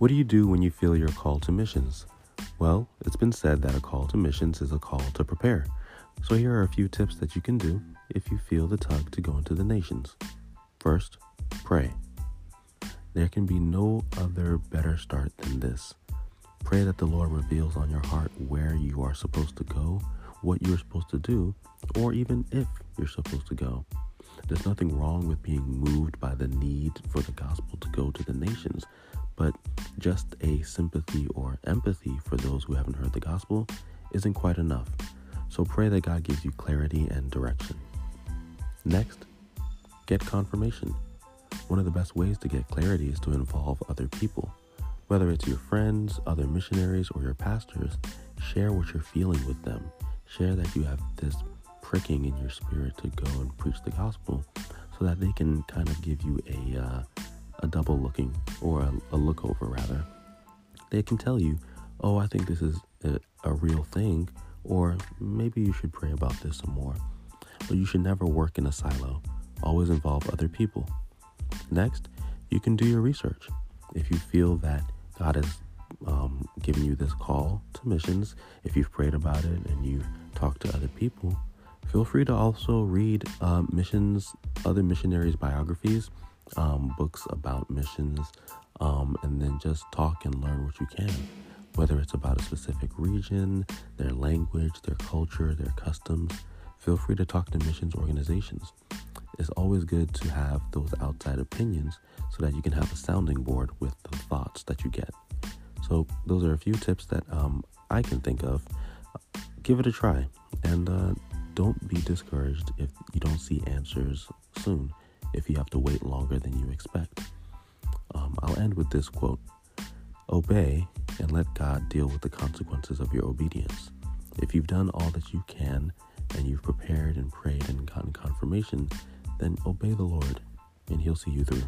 What do you do when you feel your call to missions? Well, it's been said that a call to missions is a call to prepare. So here are a few tips that you can do if you feel the tug to go into the nations. First, pray. There can be no other better start than this. Pray that the Lord reveals on your heart where you are supposed to go, what you're supposed to do, or even if you're supposed to go. There's nothing wrong with being moved by the need for the gospel to go to the nations, but just a sympathy or empathy for those who haven't heard the gospel isn't quite enough. So pray that God gives you clarity and direction. Next, get confirmation. One of the best ways to get clarity is to involve other people. Whether it's your friends, other missionaries, or your pastors, share what you're feeling with them. Share that you have this pricking in your spirit to go and preach the gospel so that they can kind of give you a, uh, a double looking or a, a look over rather. They can tell you, oh, I think this is a, a real thing, or maybe you should pray about this some more. But you should never work in a silo. Always involve other people. Next, you can do your research. If you feel that God has um, given you this call to missions, if you've prayed about it and you've talked to other people, feel free to also read uh, missions, other missionaries' biographies, um, books about missions, um, and then just talk and learn what you can. Whether it's about a specific region, their language, their culture, their customs, feel free to talk to missions organizations it's always good to have those outside opinions so that you can have a sounding board with the thoughts that you get. So, those are a few tips that um, I can think of. Give it a try and uh, don't be discouraged if you don't see answers soon, if you have to wait longer than you expect. Um, I'll end with this quote Obey and let God deal with the consequences of your obedience. If you've done all that you can and you've prepared and prayed and gotten confirmation, then obey the Lord and He'll see you through.